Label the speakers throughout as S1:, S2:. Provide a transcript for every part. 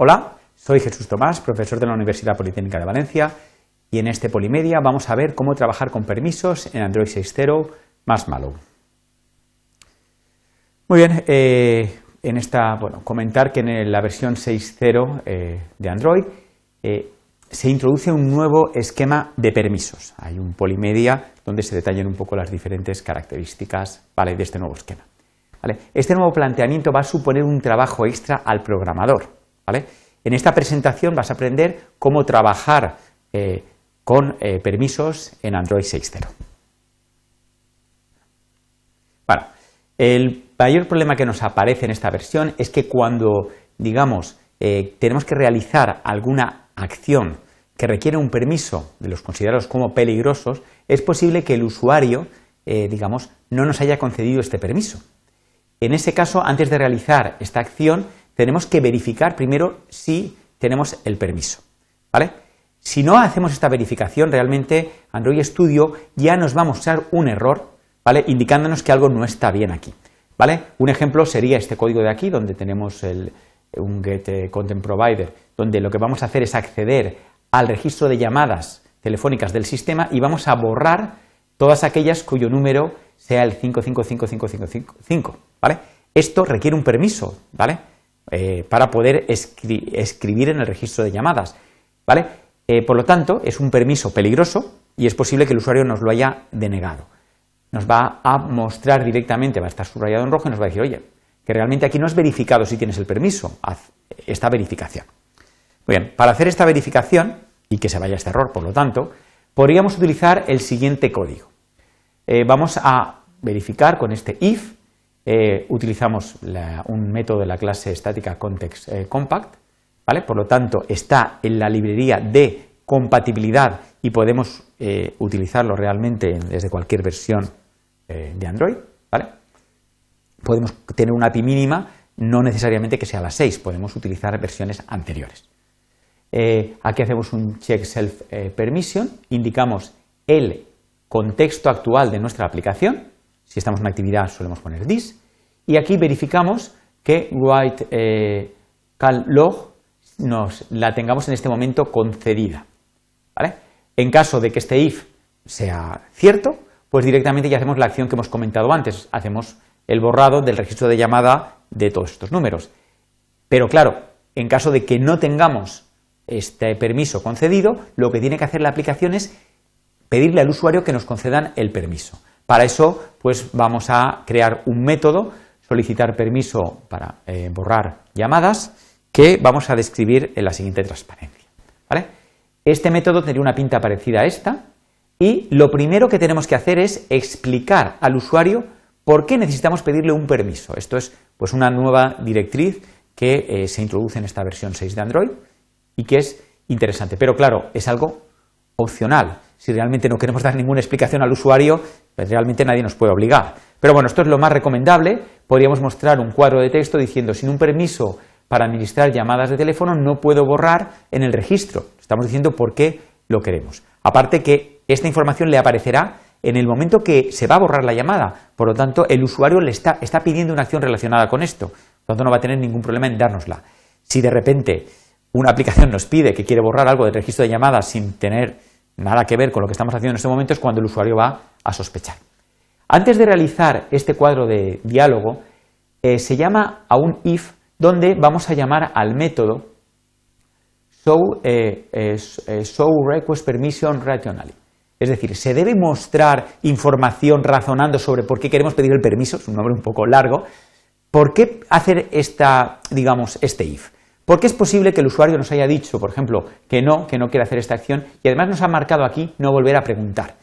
S1: Hola, soy Jesús Tomás, profesor de la Universidad Politécnica de Valencia y en este Polimedia vamos a ver cómo trabajar con permisos en Android 6.0 más malo. Muy bien, eh, en esta, bueno, comentar que en la versión 6.0 eh, de Android eh, se introduce un nuevo esquema de permisos. Hay un Polimedia donde se detallan un poco las diferentes características de este nuevo esquema. Este nuevo planteamiento va a suponer un trabajo extra al programador. En esta presentación vas a aprender cómo trabajar eh, con eh, permisos en Android 6.0. Bueno, el mayor problema que nos aparece en esta versión es que cuando, digamos, eh, tenemos que realizar alguna acción que requiere un permiso de los considerados como peligrosos, es posible que el usuario, digamos, no nos haya concedido este permiso. En ese caso, antes de realizar esta acción, tenemos que verificar primero si tenemos el permiso. ¿vale? Si no hacemos esta verificación, realmente Android Studio ya nos va a mostrar un error, ¿vale? indicándonos que algo no está bien aquí. ¿vale? Un ejemplo sería este código de aquí, donde tenemos un get eh, content provider, donde lo que vamos a hacer es acceder al registro de llamadas telefónicas del sistema y vamos a borrar todas aquellas cuyo número sea el 555555. ¿vale? Esto requiere un permiso, ¿vale? Eh, para poder escribir en el registro de llamadas, ¿vale? Eh, por lo tanto, es un permiso peligroso y es posible que el usuario nos lo haya denegado. Nos va a mostrar directamente, va a estar subrayado en rojo y nos va a decir, oye, que realmente aquí no has verificado si tienes el permiso, haz esta verificación. Muy bien, para hacer esta verificación y que se vaya este error, por lo tanto, podríamos utilizar el siguiente código. Eh, vamos a verificar con este if eh, utilizamos un método de la clase estática context eh, compact, ¿vale? Por lo tanto, está en la librería de compatibilidad y podemos eh, utilizarlo realmente desde cualquier versión de Android, ¿vale? Podemos tener una API mínima, no necesariamente que sea la 6, podemos utilizar versiones anteriores. aquí hacemos un check self permission, indicamos el contexto actual de nuestra aplicación, si estamos en una actividad solemos poner this. Y aquí verificamos que write eh, cal log nos la tengamos en este momento concedida. En caso de que este if sea cierto, pues directamente ya hacemos la acción que hemos comentado antes. Hacemos el borrado del registro de llamada de todos estos números. Pero claro, en caso de que no tengamos este permiso concedido, lo que tiene que hacer la aplicación es pedirle al usuario que nos concedan el permiso. Para eso, pues vamos a crear un método, solicitar permiso para eh, borrar llamadas, que vamos a describir en la siguiente transparencia. Este método tendría una pinta parecida a esta, y lo primero que tenemos que hacer es explicar al usuario por qué necesitamos pedirle un permiso. Esto es pues una nueva directriz que eh, se introduce en esta versión 6 de Android y que es interesante. Pero claro, es algo opcional. Si realmente no queremos dar ninguna explicación al usuario, pues realmente nadie nos puede obligar. Pero bueno, esto es lo más recomendable. Podríamos mostrar un cuadro de texto diciendo, sin un permiso para administrar llamadas de teléfono, no puedo borrar en el registro. Estamos diciendo por qué lo queremos. Aparte que esta información le aparecerá en el momento que se va a borrar la llamada. Por lo tanto, el usuario le está, pidiendo una acción relacionada con esto. Por lo tanto, no va a tener ningún problema en dárnosla. Si de repente una aplicación nos pide que quiere borrar algo del registro de llamadas sin tener nada que ver con lo que estamos haciendo en este momento es cuando el usuario va a sospechar. Antes de realizar este cuadro de diálogo, eh, se llama a un if donde vamos a llamar al método show, eh, eh, show request permission rationally. Es decir, se debe mostrar información razonando sobre por qué queremos pedir el permiso, es un nombre un poco largo. ¿Por qué hacer esta, digamos, este if? Porque es posible que el usuario nos haya dicho, por ejemplo, que no, que no quiere hacer esta acción y además nos ha marcado aquí no volver a preguntar.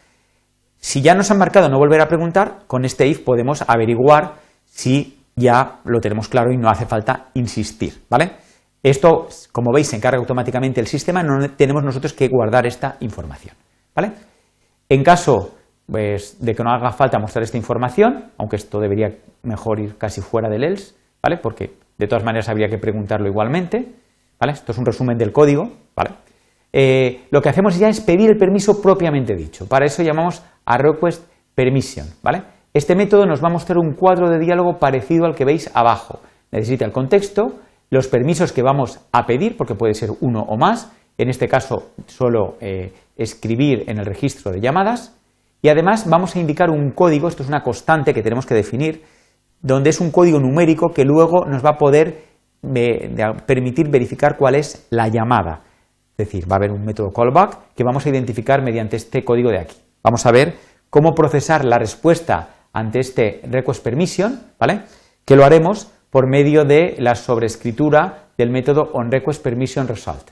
S1: Si ya nos han marcado no volver a preguntar, con este if podemos averiguar si ya lo tenemos claro y no hace falta insistir, ¿vale? Esto, como veis, se encarga automáticamente el sistema, no tenemos nosotros que guardar esta información, ¿vale? En caso pues, de que no haga falta mostrar esta información, aunque esto debería mejor ir casi fuera del else, ¿vale? Porque de todas maneras, habría que preguntarlo igualmente. ¿vale? Esto es un resumen del código. ¿vale? Eh, lo que hacemos ya es pedir el permiso propiamente dicho. Para eso llamamos a request permission. ¿vale? Este método nos va a mostrar un cuadro de diálogo parecido al que veis abajo. Necesita el contexto, los permisos que vamos a pedir, porque puede ser uno o más, en este caso solo eh, escribir en el registro de llamadas, y además vamos a indicar un código, esto es una constante que tenemos que definir, donde es un código numérico que luego nos va a poder eh, permitir verificar cuál es la llamada. Es decir, va a haber un método callback que vamos a identificar mediante este código de aquí. Vamos a ver cómo procesar la respuesta ante este request permission, ¿vale? Que lo haremos por medio de la sobrescritura del método onRequestPermissionResult,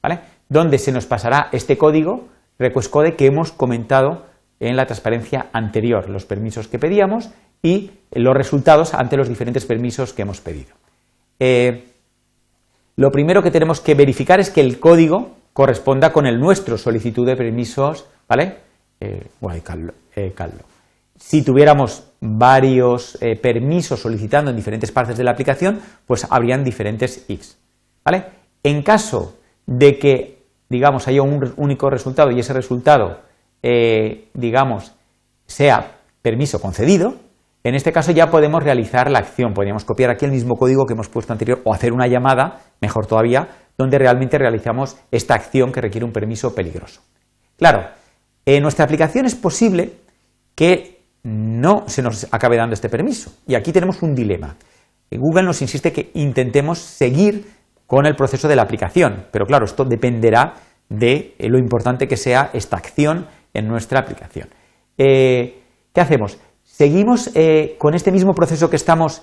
S1: ¿vale? Donde se nos pasará este código, request code, que hemos comentado en la transparencia anterior, los permisos que pedíamos y los resultados ante los diferentes permisos que hemos pedido. Eh, lo primero que tenemos que verificar es que el código corresponda con el nuestro solicitud de permisos, ¿vale? Eh, eh, si tuviéramos varios permisos solicitando en diferentes partes de la aplicación, pues habrían diferentes X. ¿vale? En caso de que, digamos, haya un único resultado y ese resultado, digamos, sea permiso concedido, en este caso ya podemos realizar la acción. Podríamos copiar aquí el mismo código que hemos puesto anterior o hacer una llamada, mejor todavía, donde realmente realizamos esta acción que requiere un permiso peligroso. Claro, en nuestra aplicación es posible que no se nos acabe dando este permiso. Y aquí tenemos un dilema. Google nos insiste que intentemos seguir con el proceso de la aplicación, pero claro, esto dependerá de lo importante que sea esta acción en nuestra aplicación. Eh, ¿Qué hacemos? ¿Seguimos eh, con este mismo proceso que estamos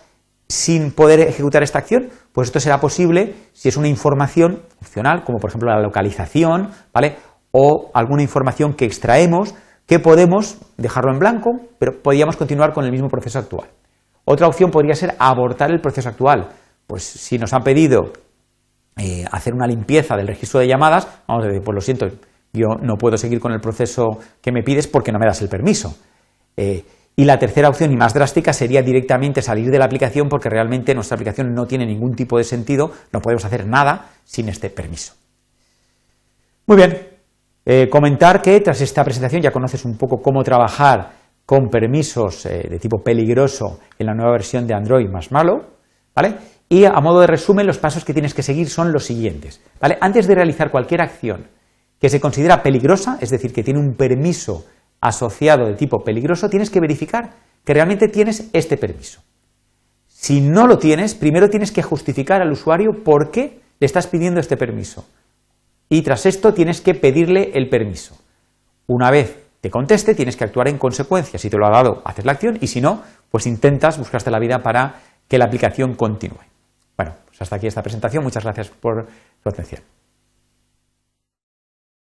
S1: sin poder ejecutar esta acción? Pues esto será posible si es una información funcional, como por ejemplo la localización, ¿vale? o alguna información que extraemos que podemos dejarlo en blanco, pero podríamos continuar con el mismo proceso actual. Otra opción podría ser abortar el proceso actual. Pues si nos han pedido eh, hacer una limpieza del registro de llamadas, vamos a decir, pues lo siento, yo no puedo seguir con el proceso que me pides porque no me das el permiso. Eh, y la tercera opción y más drástica sería directamente salir de la aplicación porque realmente nuestra aplicación no tiene ningún tipo de sentido, no podemos hacer nada sin este permiso. Muy bien, eh, comentar que tras esta presentación ya conoces un poco cómo trabajar con permisos eh, de tipo peligroso en la nueva versión de Android más malo, ¿vale? Y a modo de resumen, los pasos que tienes que seguir son los siguientes, ¿vale? Antes de realizar cualquier acción que se considera peligrosa, es decir, que tiene un permiso asociado de tipo peligroso, tienes que verificar que realmente tienes este permiso. Si no lo tienes, primero tienes que justificar al usuario por qué le estás pidiendo este permiso y tras esto tienes que pedirle el permiso. Una vez te conteste, tienes que actuar en consecuencia. Si te lo ha dado, haces la acción y si no, pues intentas buscarte la vida para que la aplicación continúe. Bueno, pues hasta aquí esta presentación. Muchas gracias por su atención.